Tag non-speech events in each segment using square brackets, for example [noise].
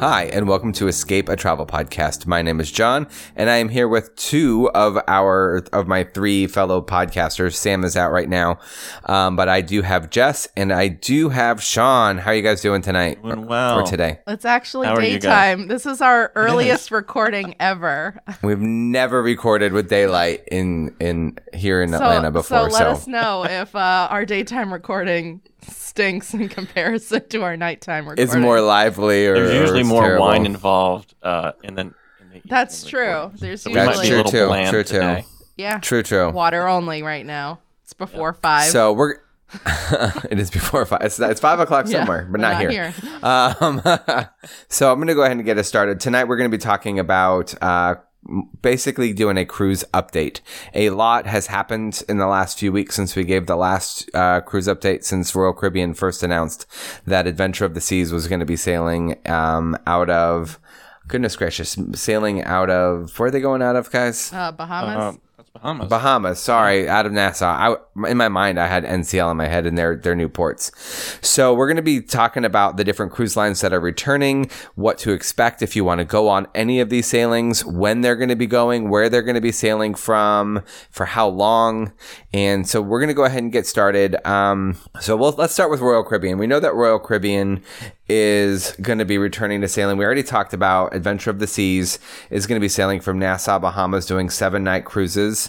Hi, and welcome to Escape a Travel Podcast. My name is John, and I am here with two of our of my three fellow podcasters. Sam is out right now, um, but I do have Jess and I do have Sean. How are you guys doing tonight Doing well. or today? It's actually How are you guys? daytime. This is our earliest recording ever. [laughs] We've never recorded with daylight in in here in So, Atlanta before, so let us know if uh, our daytime recording stinks in comparison to our nighttime recording. it's more lively or There's usually it's more terrible. wine involved uh, in the. In the That's true. recording. There's so we That's true a too, bland true too. yeah True, true. water only right now. It's before five. So we're. [laughs] it is before five. It's, it's five o'clock Yeah, somewhere, but we're not, not here. Um, [laughs] so I'm going to go ahead and get us started. Tonight we're going to be talking about uh, basically doing a cruise update. A lot has happened in the last few weeks since we gave the last uh, cruise update since Royal Caribbean first announced that Adventure of the Seas was going to be sailing um, out of. Goodness gracious, sailing out of where are they going out of, guys? uh, Bahamas. Uh, that's Bahamas. Bahamas. Sorry, out of Nassau. I, in my mind, I had NCL in my head and their their new ports. So we're going to be talking about the different cruise lines that are returning, what to expect if you want to go on any of these sailings, when they're going to be going, where they're going to be sailing from, for how long, and so we're going to go ahead and get started. Um, so we'll, let's start with Royal Caribbean. We know that Royal Caribbean is going to be returning to sailing. We already talked about Adventure of the Seas is going to be sailing from Nassau, Bahamas, doing seven night cruises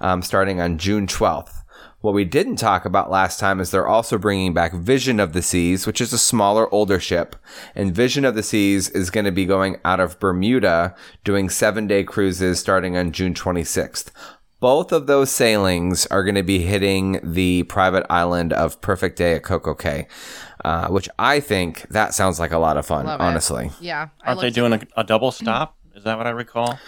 um, starting on June 12th. What we didn't talk about last time is they're also bringing back Vision of the Seas, which is a smaller, older ship. And Vision of the Seas is going to be going out of Bermuda, doing seven day cruises starting on June 26th. Both of those sailings are going to be hitting the private island of Perfect Day at CocoCay, uh, which I think that sounds like a lot of fun, Love it. honestly. yeah. I Aren't they doing a, a double stop? Is that what I recall?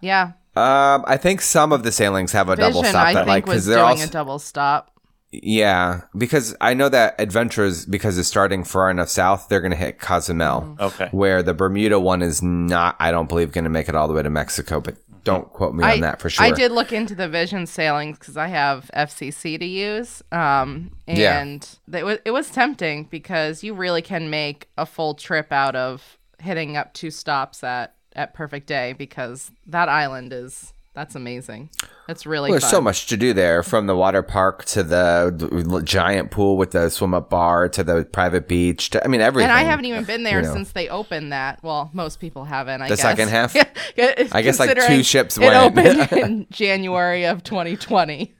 Yeah. Um, I think some of the sailings have a double Vision, stop I that think, like was because they're doing also a double stop. yeah because I know that Adventures because it's starting far enough south they're gonna hit Cozumel Okay. where the Bermuda one is not I don't believe gonna make it all the way to Mexico but don't quote me I, on that for sure. I did look into the Vision sailings because I have FCC to use, um, Yeah. and it was it was tempting because you really can make a full trip out of hitting up two stops at at Perfect Day because that island is that's amazing. It's really Well, there's so much to do there, from the water park to the, giant pool with the swim up bar to the private beach. To, I mean, everything. And I haven't even been there you know. since they opened that. Well, most people haven't. I The guess. second half? [laughs] I guess, like, two ships It went. opened [laughs] in January of 2020.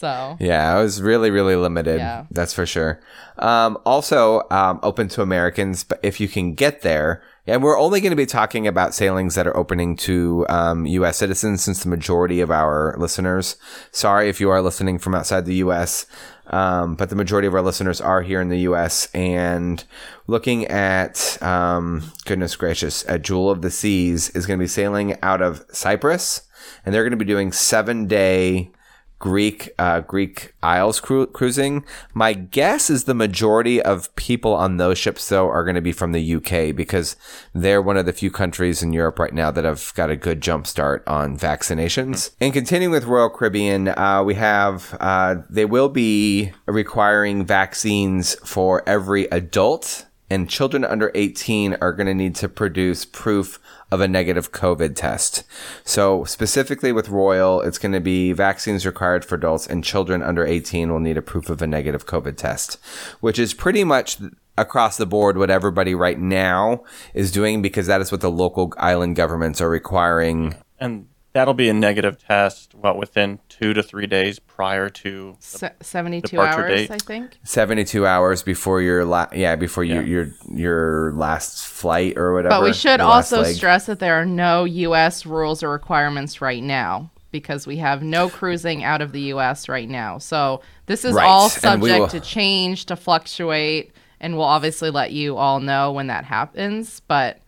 So Yeah, it was really, really limited. Yeah. That's for sure. Um, also, um, open to Americans, but if you can get there, and we're only going to be talking about sailings that are opening to um, U.S. citizens, since the majority of our listeners. Sorry if you are listening from outside the U.S., um, but the majority of our listeners are here in the U.S. And looking at, um, goodness gracious, a Jewel of the Seas is going to be sailing out of Cyprus, and they're going to be doing seven day. Greek uh, Greek Isles cru- cruising. My guess is the majority of people on those ships though are going to be from the UK because they're one of the few countries in Europe right now that have got a good jump start on vaccinations. And continuing with Royal Caribbean, uh, we have uh, they will be requiring vaccines for every adult and children under 18 are going to need to produce proof of a negative COVID test. So specifically with Royal, it's going to be vaccines required for adults and children under 18 will need a proof of a negative COVID test, which is pretty much across the board what everybody right now is doing because that is what the local island governments are requiring. And that'll be a negative test, what, within two to three days prior to. se- 72 departure hours, date. I think. 72 hours before your la- yeah, before your Yeah. your your last flight or whatever. But we should also leg. stress that there are no U.S. rules or requirements right now because we have no cruising out of the U.S. right now. So this is Right, all subject will- to change, to fluctuate, and we'll obviously let you all know when that happens. But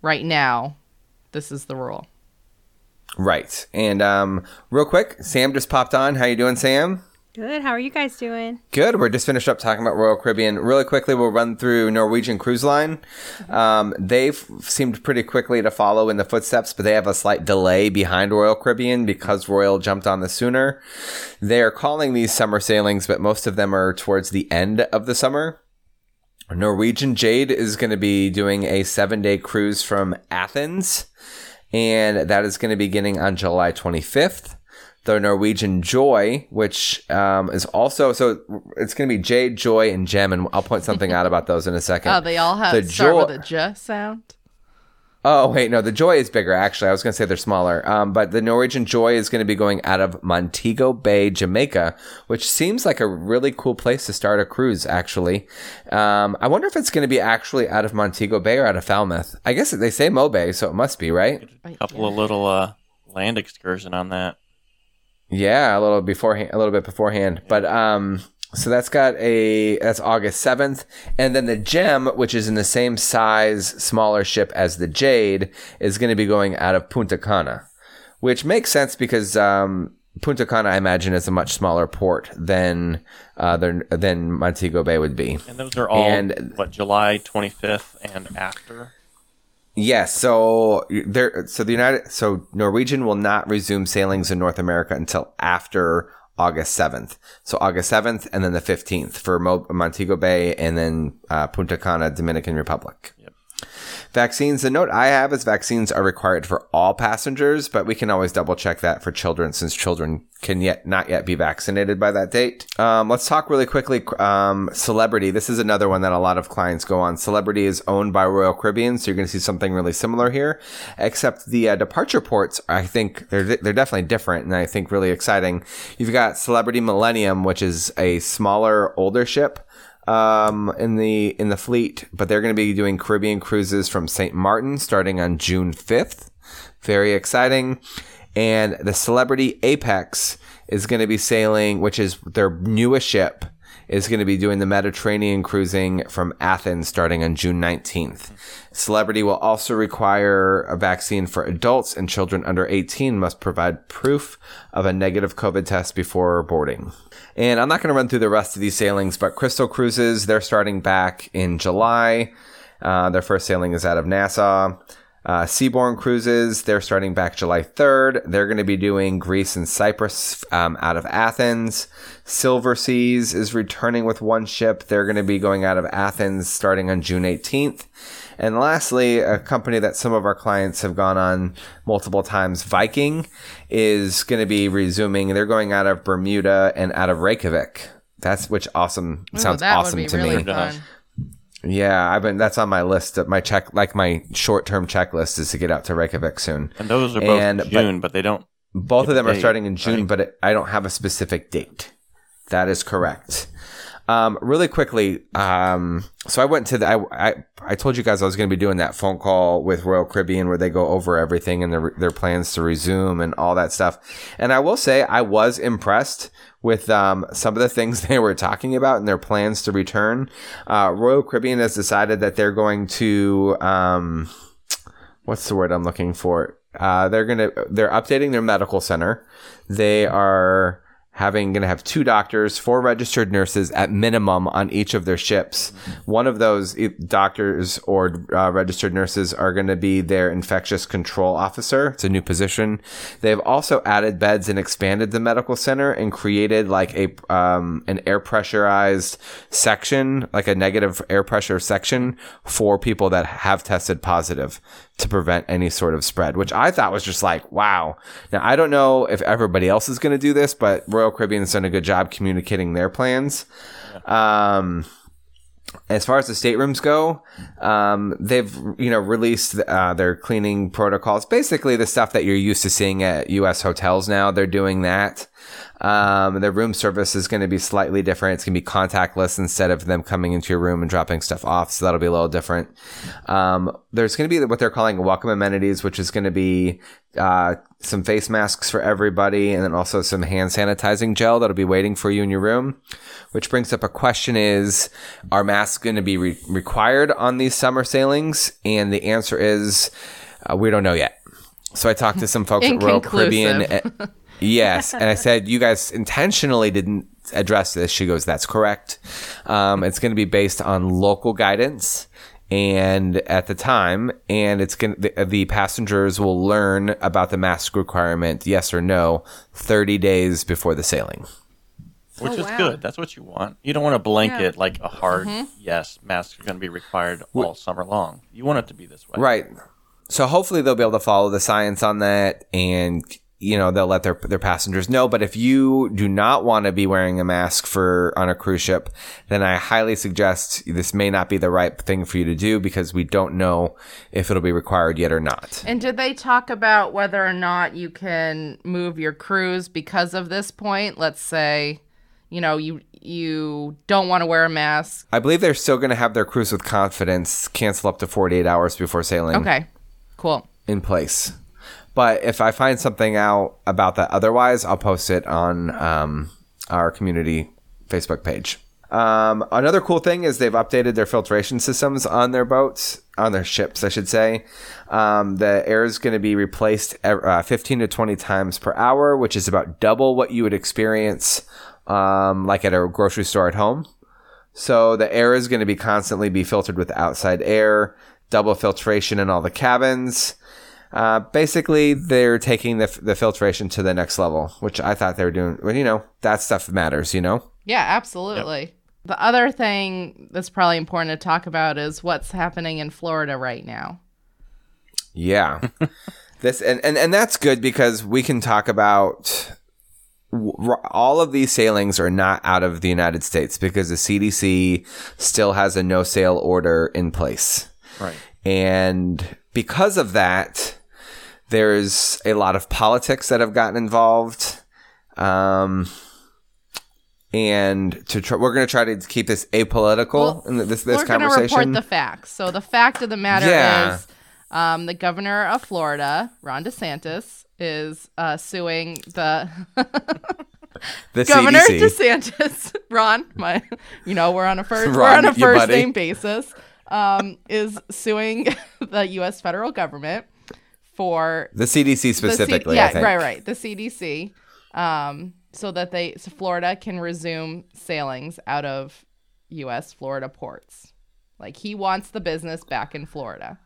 right now, this is the rule. Right. And um, real quick, Sam just popped on. How you doing, Sam? Good. How are you guys doing? Good. We're just finished up talking about Royal Caribbean. Really quickly, we'll run through Norwegian Cruise Line. Um, they've seemed pretty quickly to follow in the footsteps, but they have a slight delay behind Royal Caribbean because Royal jumped on the sooner. They're calling these summer sailings, but most of them are towards the end of the summer. Norwegian Jade is going to be doing a seven day cruise from Athens, and that is going to be beginning on July 25th the Norwegian Joy, which um, is also so it's going to be Jade, Joy, and Gem, and I'll point something out about those in a second. Oh, they all have The start Joy- with a J sound. Oh wait, no, the Joy is bigger. Actually, I was going to say they're smaller. Um, but the Norwegian Joy is going to be going out of Montego Bay, Jamaica, which seems like a really cool place to start a cruise. Actually, um, I wonder if it's going to be actually out of Montego Bay or out of Falmouth. I guess they say Mo Bay, so it must be right. A couple of little uh, land excursion on that. Yeah, a little beforehand, a little bit beforehand. But um, so that's got a that's August seventh, and then the Gem, which is in the same size, smaller ship as the Jade, is going to be going out of Punta Cana, which makes sense because um, Punta Cana, I imagine, is a much smaller port than uh, than than Montego Bay would be. And those are all, And- what, July 25th and after? Yes, so there. So the United, so Norwegian will not resume sailings in North America until after August seventh. So August seventh, and then the fifteenth for Mo- Montego Bay, and then uh, Punta Cana, Dominican Republic. Vaccines. The note I have is vaccines are required for all passengers, but we can always double check that for children since children can yet not yet be vaccinated by that date. Um, let's talk really quickly. Um, Celebrity. This is another one that a lot of clients go on. Celebrity is owned by Royal Caribbean, so you're going to see something really similar here, except the uh, departure ports. I think they're they're definitely different, and I think really exciting. You've got Celebrity Millennium, which is a smaller, older ship um, in the in the fleet, but they're going to be doing Caribbean cruises from St. Martin starting on June 5th. Very exciting. And the Celebrity Apex is going to be sailing, which is their newest ship, is going to be doing the Mediterranean cruising from Athens starting on June 19th. Celebrity will also require a vaccine for adults and children under 18 must provide proof of a negative COVID test before boarding. And I'm not going to run through the rest of these sailings, but Crystal Cruises, they're starting back in July. Uh, their first sailing is out of Nassau. Uh, Seabourn Cruises, they're starting back July 3rd. They're going to be doing Greece and Cyprus um, out of Athens. Silver Seas is returning with one ship. They're going to be going out of Athens starting on June 18th. And lastly, a company that some of our clients have gone on multiple times, Viking, is going to be resuming. They're going out of Bermuda and out of Reykjavik. That's which awesome Ooh, sounds that awesome to really me. fun. Yeah, I've been. That's on my list. My check, like my short-term checklist, is to get out to Reykjavik soon. And those are both And- June, but, they don't. Both of them are starting in June, right? but it, I don't have a specific date. That is correct. Um, really quickly, um, so I went to the. I, I I told you guys I was going to be doing that phone call with Royal Caribbean where they go over everything and their their plans to resume and all that stuff. And I will say I was impressed with um, some of the things [laughs] they were talking about and their plans to return. Uh, Royal Caribbean has decided that they're going to. Um, what's the word I'm looking for? Uh, they're gonna they're updating their medical center. They are having going to have two doctors, four registered nurses at minimum on each of their ships. One of those doctors or uh, registered nurses are going to be their infectious control officer. It's a new position. They've also added beds and expanded the medical center and created like a um, an air pressurized section, like a negative air pressure section for people that have tested positive to prevent any sort of spread, which I thought was just like, wow. Now, I don't know if everybody else is going to do this, but Royal Caribbean's done a good job communicating their plans. Um, as far as the staterooms go, um, they've you know released uh, their cleaning protocols. Basically, the stuff that you're used to seeing at U.S. hotels now. They're doing that. Um, their room service is going to be slightly different. It's going to be contactless instead of them coming into your room and dropping stuff off. So that'll be a little different. Um, there's going to be what they're calling welcome amenities, which is going to be uh, some face masks for everybody, and then also some hand sanitizing gel that'll be waiting for you in your room. Which brings up a question: Is are masks going to be re- required on these summer sailings? And the answer is uh, we don't know yet. So I talked to some folks at Royal Caribbean. [laughs] yes, and I [laughs] said you guys intentionally didn't address this. She goes, "That's correct. Um, it's going to be based on local guidance." And at the time, and it's going to, the, the passengers will learn about the mask requirement, yes or no, 30 days before the sailing. which Oh, is wow. good. That's what you want. You don't want to blanket Yeah. like a hard Mm-hmm. yes, masks are going to be required all summer long. You want it to be this way. Right. So hopefully they'll be able to follow the science on that and you know they'll let their their passengers know but if you do not want to be wearing a mask for on a cruise ship then I highly suggest this may not be the right thing for you to do because we don't know if it'll be required yet or not. And did they talk about whether or not you can move your cruise because of this point? Let's say, you know, you you don't want to wear a mask. I believe they're still going to have their cruise with confidence cancel up to 48 hours before sailing Okay. Cool. in place. But if I find something out about that otherwise, I'll post it on um, our community Facebook page. Um, another cool thing is they've updated their filtration systems on their boats, on their ships, I should say. Um, the air is going to be replaced uh, 15 to 20 times per hour, which is about double what you would experience um, like at a grocery store at home. So the air is going to be constantly be filtered with outside air, double filtration in all the cabins. Uh, basically, they're taking the, the filtration to the next level, which I thought they were doing. Well, you know, that stuff matters, you know? Yeah, absolutely. The other thing that's probably important to talk about is what's happening in Florida right now. Yeah. [laughs] this and, and and that's good because we can talk about w- r- all of these sailings are not out of the United States because the CDC still has a no sail order in place. Right. And because of that, there's a lot of politics that have gotten involved. Um, and to try, we're going to try to keep this apolitical Well, in this this We're going to conversation. report the facts. So the fact of the matter Yeah. is, um, the governor of Florida, Ron DeSantis, is uh, suing the [laughs] the Governor CDC. DeSantis, [laughs] Ron, my, you know, we're on a first, we're on a first buddy. name basis, um, is suing [laughs] the U.S. federal government for the CDC the C- specifically, yeah, I think. right, right, the CDC, um, so that they, so Florida can resume sailings out of U.S. Florida ports. Like he wants the business back in Florida.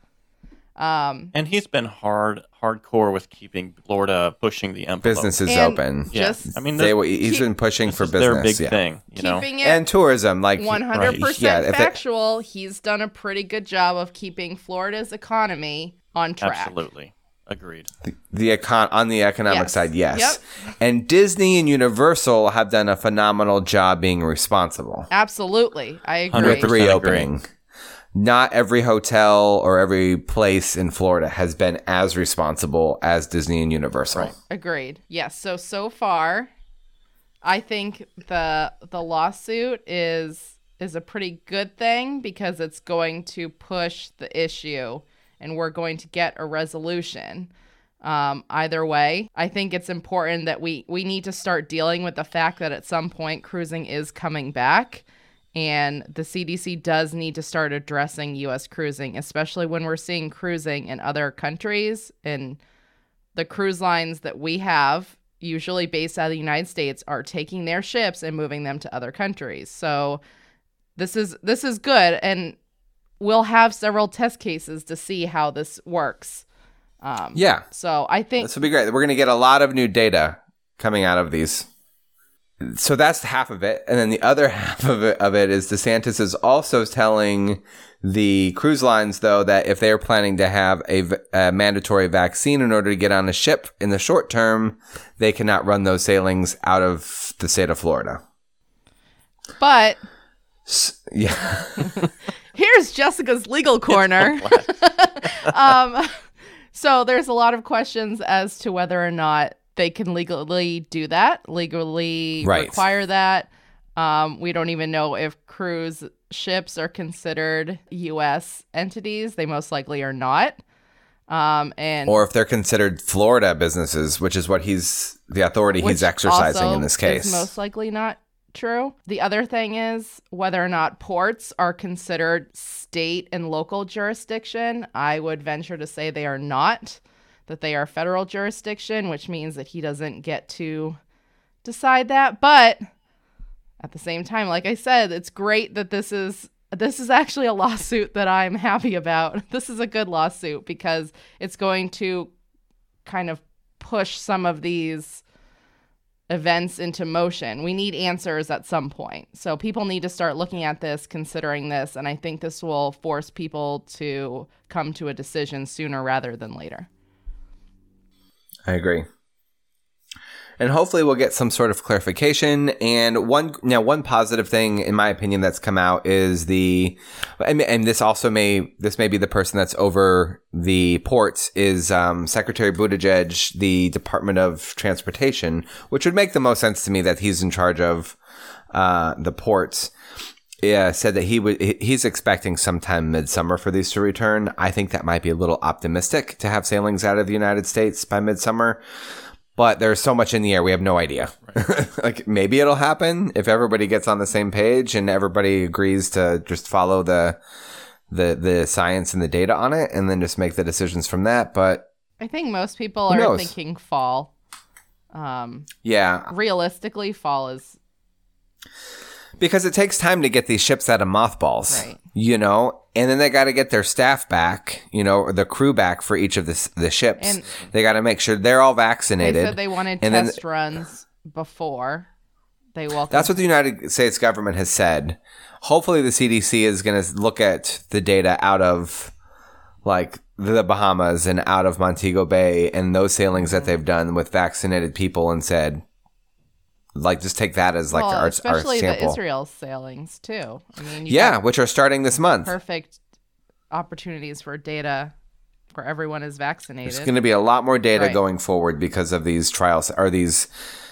Um, And he's been hard, hardcore with keeping Florida pushing the envelope. Business is And open. Yeah. just I mean, They, the- he's keep- been pushing for is business. their big yeah. thing. You know. keeping it And tourism, like One hundred percent yeah, if they- factual. He's done a pretty good job of keeping Florida's economy on track. Absolutely. Agreed. the econ on the economic Yes. side, yes. Yep. And Disney and Universal have done a phenomenal job being responsible Absolutely, I agree. with 100%. reopening. Not every hotel or every place in Florida has been as responsible as Disney and Universal. Right. Agreed. Yes. So so far, I think the the lawsuit is is a pretty good thing because it's going to push the issue, and we're going to get a resolution. Um, either way, I think it's important that we we need to start dealing with the fact that at some point cruising is coming back. And the CDC does need to start addressing US cruising, especially when we're seeing cruising in other countries and the cruise lines that we have, usually based out of the United States, are taking their ships and moving them to other countries. So this is this is good, and we'll have several test cases to see how this works. Um, Yeah. So I think This will be great. We're going to get a lot of new data coming out of these. So that's half of it, and then the other [laughs] half of it, of it is DeSantis is also telling the cruise lines, though, that if they are planning to have a mandatory vaccine in order to get on a ship in the short term, they cannot run those sailings out of the state of Florida. but S- Yeah, [laughs] here's Jessica's legal corner. [laughs] um, so there's a lot of questions as to whether or not they can legally do that, legally Right. require that. Um, we don't even know if cruise ships are considered U.S. entities. They most likely are not. Um, and or if they're considered Florida businesses, which is what he's the authority he's exercising in this is case. most likely not true. The other thing is whether or not ports are considered state and local jurisdiction. I would venture to say they are not. That they are federal jurisdiction, which means that he doesn't get to decide that. But at the same time, like I said, it's great that this is this is actually a lawsuit that I'm happy about. [laughs] This is a good lawsuit because it's going to kind of push some of these events into motion. We need answers at some point. So people need to start looking at this, considering this, and I think this will force people to come to a decision sooner rather than later. I agree. And hopefully we'll get some sort of clarification. And one now one positive thing, in my opinion, that's come out is the, and, and this also may this may be the person that's over the ports is um, Secretary Buttigieg, the Department of Transportation, which would make the most sense to me that he's in charge of uh, the ports. Yeah, said that he would. He's expecting sometime midsummer for these to return. I think that might be a little optimistic to have sailings out of the United States by midsummer but there's so much in the air we have no idea right. [laughs] like maybe it'll happen if everybody gets on the same page and everybody agrees to just follow the the the science and the data on it and then just make the decisions from that but i think most people are knows? thinking fall um yeah realistically fall is because it takes time to get these ships out of mothballs, right. you know, and then they got to get their staff back, you know, or the crew back for each of the the ships. And they got to make sure they're all vaccinated. They said they wanted and test then, runs before they welcome. That's what the United States government has said. Hopefully, the CDC is going to look at the data out of like the Bahamas and out of Montego Bay and those sailings that mm-hmm. they've done with vaccinated people and said like just take that as like well, our, especially our sample. the Israel sailings too. I mean, yeah, which are starting this month. Perfect opportunities for data where everyone is vaccinated. There's going to be a lot more data right. going forward because of these trials or these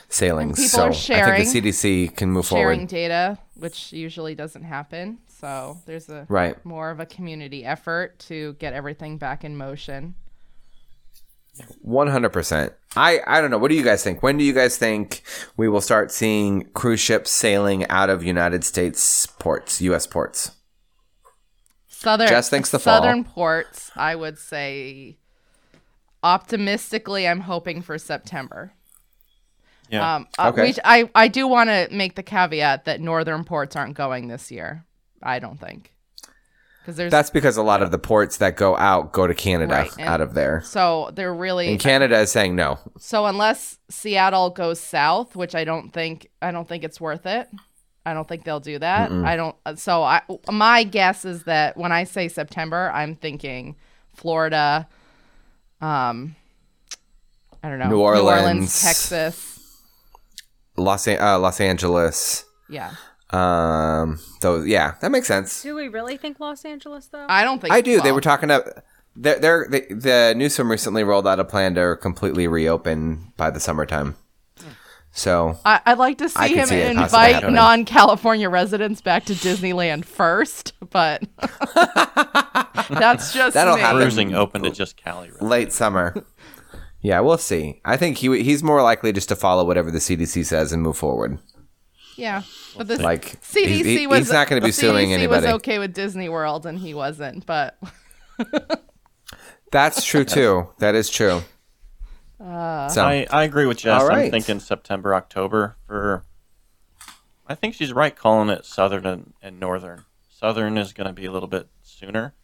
sailings. so sharing, I think the CDC can move sharing forward. Sharing data, which usually doesn't happen. So there's a right. more of a community effort to get everything back in motion. One hundred percent. I I don't know. What do you guys think? When do you guys think we will start seeing cruise ships sailing out of United States ports, U.S. ports? Southern. Jess thinks the southern fall. ports. I would say, optimistically, I'm hoping for September. Yeah. Um, uh, okay. I I do want to make the caveat that northern ports aren't going this year. I don't think there's that's because a lot of the ports that go out go to Canada right, out of there. So they're really and Canada is saying no. So unless Seattle goes south, which I don't think I don't think it's worth it. I don't think they'll do that. I don't. So I my guess is that when I say September, I'm thinking Florida. Um, I don't know. New Orleans, New Orleans Texas, Los uh, Los Angeles. Yeah. Um. So yeah, that makes sense. Do we really think Los Angeles though? I don't think I do. Well. They were talking about. They're, they're, they, the Newsom recently rolled out a plan to completely reopen by the summertime. So I, would like to see him see invite non-California residents back to Disneyland first, but [laughs] that's just that'll me. happen. Cruising open to just Cali. Right? Late summer. Yeah, we'll see. I think he he's more likely just to follow whatever the CDC says and move forward. Yeah, but the like CDC he, was he's not going to be suing CDC anybody. was okay with Disney World, and he wasn't. But [laughs] that's true too. That is true. Uh, so, I I agree with Jess. Right. I'm thinking September October for. I think she's right calling it southern and, and northern. Southern is going to be a little bit sooner,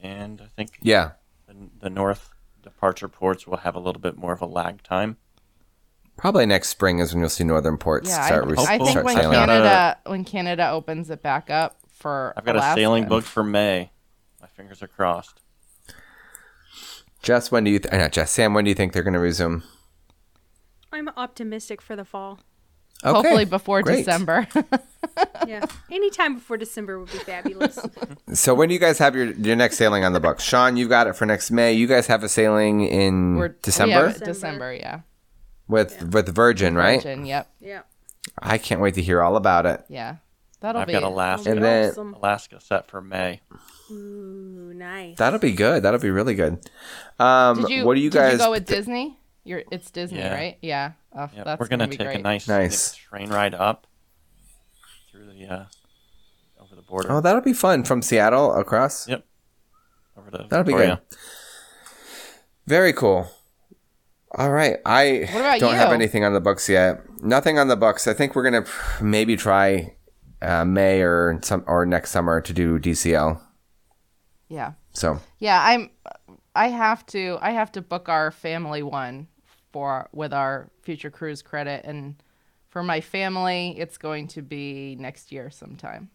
and I think yeah, the, the north departure ports will have a little bit more of a lag time. Probably next spring is when you'll see northern ports yeah, start. I, I think start when sailing. Canada when Canada opens it back up for I've got Alaska. a sailing booked for May. My fingers are crossed. Jess, when do you? Th- uh, not Jess, Sam, when do you think they're going to resume? I'm optimistic for the fall. Okay, Hopefully before great. December. [laughs] yeah, anytime before December would be fabulous. [laughs] so when do you guys have your your next sailing on the books? Sean, you've got it for next May. You guys have a sailing in We're, December. December. December, yeah with yeah. with Virgin, right? Virgin, yep. Yeah. I can't wait to hear all about it. Yeah, that'll I've be. got Alaska. And then awesome. Alaska set for May. Ooh, nice. That'll be good. That'll be really good. Um, did you, what do you guys? Did you go with Disney? You're it's Disney, yeah. right? Yeah. Oh, yep. that's We're gonna, gonna take great. a nice, nice train ride up through the uh, over the border. Oh, that'll be fun from Seattle across. Yep. Over to that'll Victoria. be good. Very cool. All right. I don't have anything on the books yet. Nothing on the books. I think we're gonna maybe try uh, May or some or next summer to do DCL. Yeah. So Yeah, I'm I have to I have to book our family one for with our future cruise credit and for my family it's going to be next year sometime.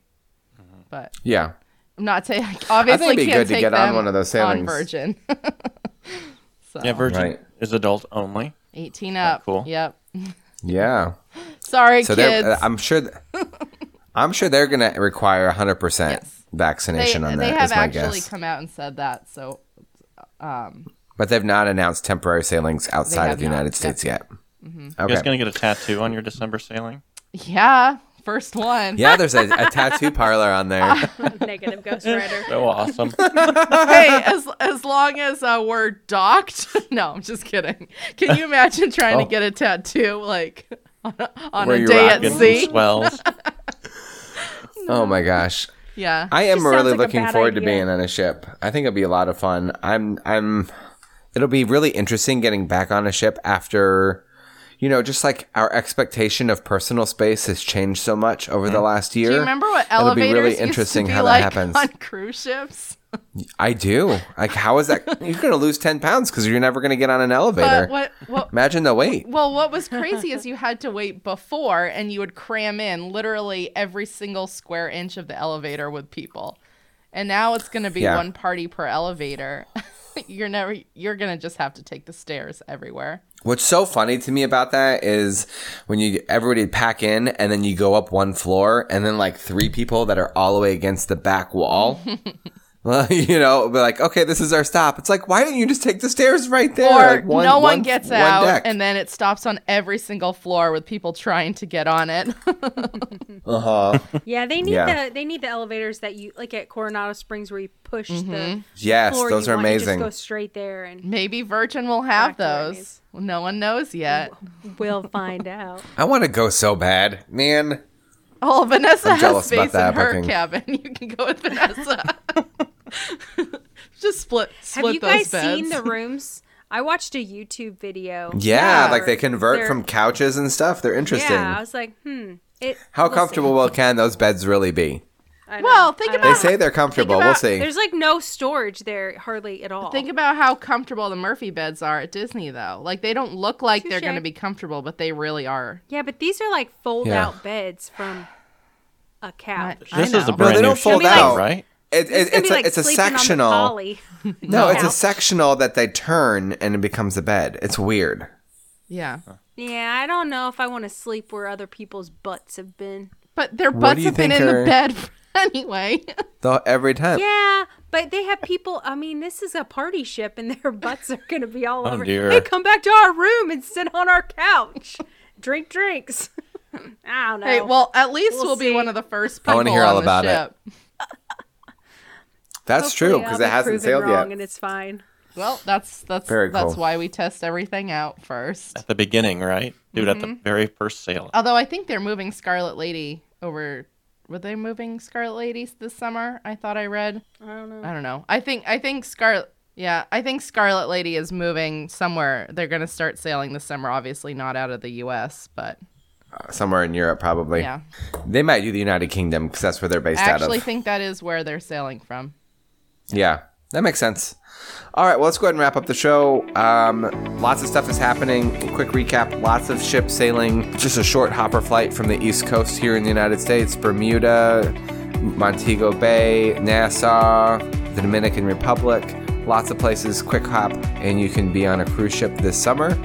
But yeah, I'm not saying [laughs] obviously it'd be can't good to take get on them one of those on sailings. Virgin. [laughs] so Yeah, Virgin Right. is adult only. 18 up. cool. Yep. yeah. [laughs] Sorry So kids. they're. I'm sure. th- [laughs] I'm sure they're gonna require 100 percent Yes. they, vaccination on they that. have Is my actually guess. come out and said that. So um But they've not announced temporary sailings outside of the not. United States yet. You Okay. guys gonna get a tattoo on your December sailing? yeah, first one. yeah, there's a, a tattoo parlor on there. [laughs] Negative Ghost Rider. So [laughs] awesome. hey, as as long as uh, we're docked. [laughs] no, I'm just kidding. Can you imagine trying Oh. to get a tattoo like on a, on a day at sea? Swells. oh my gosh. Yeah. I am really like looking bad forward to being on a ship. I think it'll be a lot of fun. I'm I'm it'll be really interesting getting back on a ship after you know, just like our expectation of personal space has changed so much over the mm. last year. Do you remember what It'll be elevators really used interesting to be how that like happens. on cruise ships? I do. Like, how is that? [laughs] You're going to lose 10 pounds because you're never going to get on an elevator. But what what Imagine the weight. well, what was crazy is you had to wait before and you would cram in literally every single square inch of the elevator with people. And now it's going to be Yeah. one party per elevator. [laughs] you're never you're going to just have to take the stairs everywhere. What's so funny to me about that is when you everybody pack in and then you go up one floor and then like three people that are all the way against the back wall. [laughs] well, [laughs] you know, be like, okay, this is our stop. It's like, why didn't you just take the stairs right there? or Like, one- no one, one- gets one out deck. and then it stops on every single floor with people trying to get on it [laughs] [laughs] uh-huh. Yeah, they need Yeah. the they need the elevators that you like at Coronado Springs where you push the Yes, floor those you are want, amazing. just go straight there and maybe virgin will have Back to where it those is. no one knows yet we'll find out. I want to go so bad, man. Oh vanessa has jealous about space in her booking. cabin [laughs] you can go with vanessa [laughs] just split split Have you those guys beds seen the [laughs] rooms? I watched a YouTube video. Yeah, Yeah. like they convert They're- from couches and stuff. They're interesting. Yeah, I was like, hmm. It, How we'll see. comfortable will can those beds really be? I know, Well, think about. don't They say they're comfortable. we'll see. There's like no storage there hardly at all. Think about how comfortable the Murphy beds are at Disney, though. Like they don't look like they're going to be comfortable, but they really are. yeah, but these are like fold Yeah. out beds from a couch. I This is a know. brand they new don't fold ship, out. right? It, This it, is gonna it's a, like it's a sleeping on the sectional. collie. [laughs] No, it's a sectional that they turn and it becomes a bed. It's weird. Yeah. Yeah, I don't know if I want to sleep where other people's butts have been. But their butts have been think in are- the bed [laughs] anyway. Though every time. Yeah, but they have people. I mean, this is a party ship, and [laughs] their butts are going to be all Oh, over. dear. Hey, come back to our room and sit on our couch, [laughs] drink drinks. I don't know. hey, well, at least We'll we'll, be one of the first I people wanna hear all on about the it. ship. That's true because it hasn't sailed wrong yet. and it's fine. Well, that's that's Very that's cool. why we test everything out first. At the beginning, right? Do it at the mm-hmm. very first sailing. Although I think they're moving Scarlet Lady over. Were they moving Scarlet Lady this summer? I thought I read. I don't know. I don't know. I think I think Scarlet. Yeah, I think Scarlet Lady is moving somewhere. They're going to start sailing this summer. Obviously, not out of the U.S., but uh, Somewhere in Europe, probably. yeah. They might do the United Kingdom because that's where they're based I out of. I actually think that is where they're sailing from. Yeah, that makes sense. All right, well, let's go ahead and wrap up the show. Um, lots of stuff is happening. Quick recap lots of ships sailing. Just a short hopper flight from the East Coast here in the United States Bermuda, Montego Bay, Nassau, the Dominican Republic. Lots of places, quick hop, and you can be on a cruise ship this summer.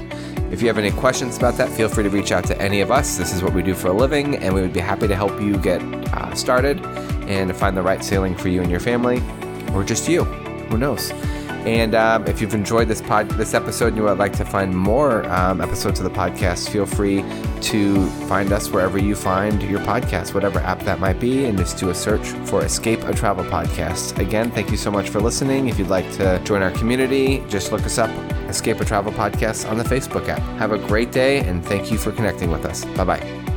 If you have any questions about that, feel free to reach out to any of us. This is what we do for a living, and we would be happy to help you get uh, started and find the right sailing for you and your family, or just you. Who knows? And um, if you've enjoyed this pod, this episode, and you would like to find more um, episodes of the podcast, feel free to find us wherever you find your podcast, whatever app that might be, and just do a search for Escape a Travel Podcast. Again, thank you so much for listening. If you'd like to join our community, just look us up, Escape a Travel Podcast, on the Facebook app. Have a great day, and thank you for connecting with us. Bye bye.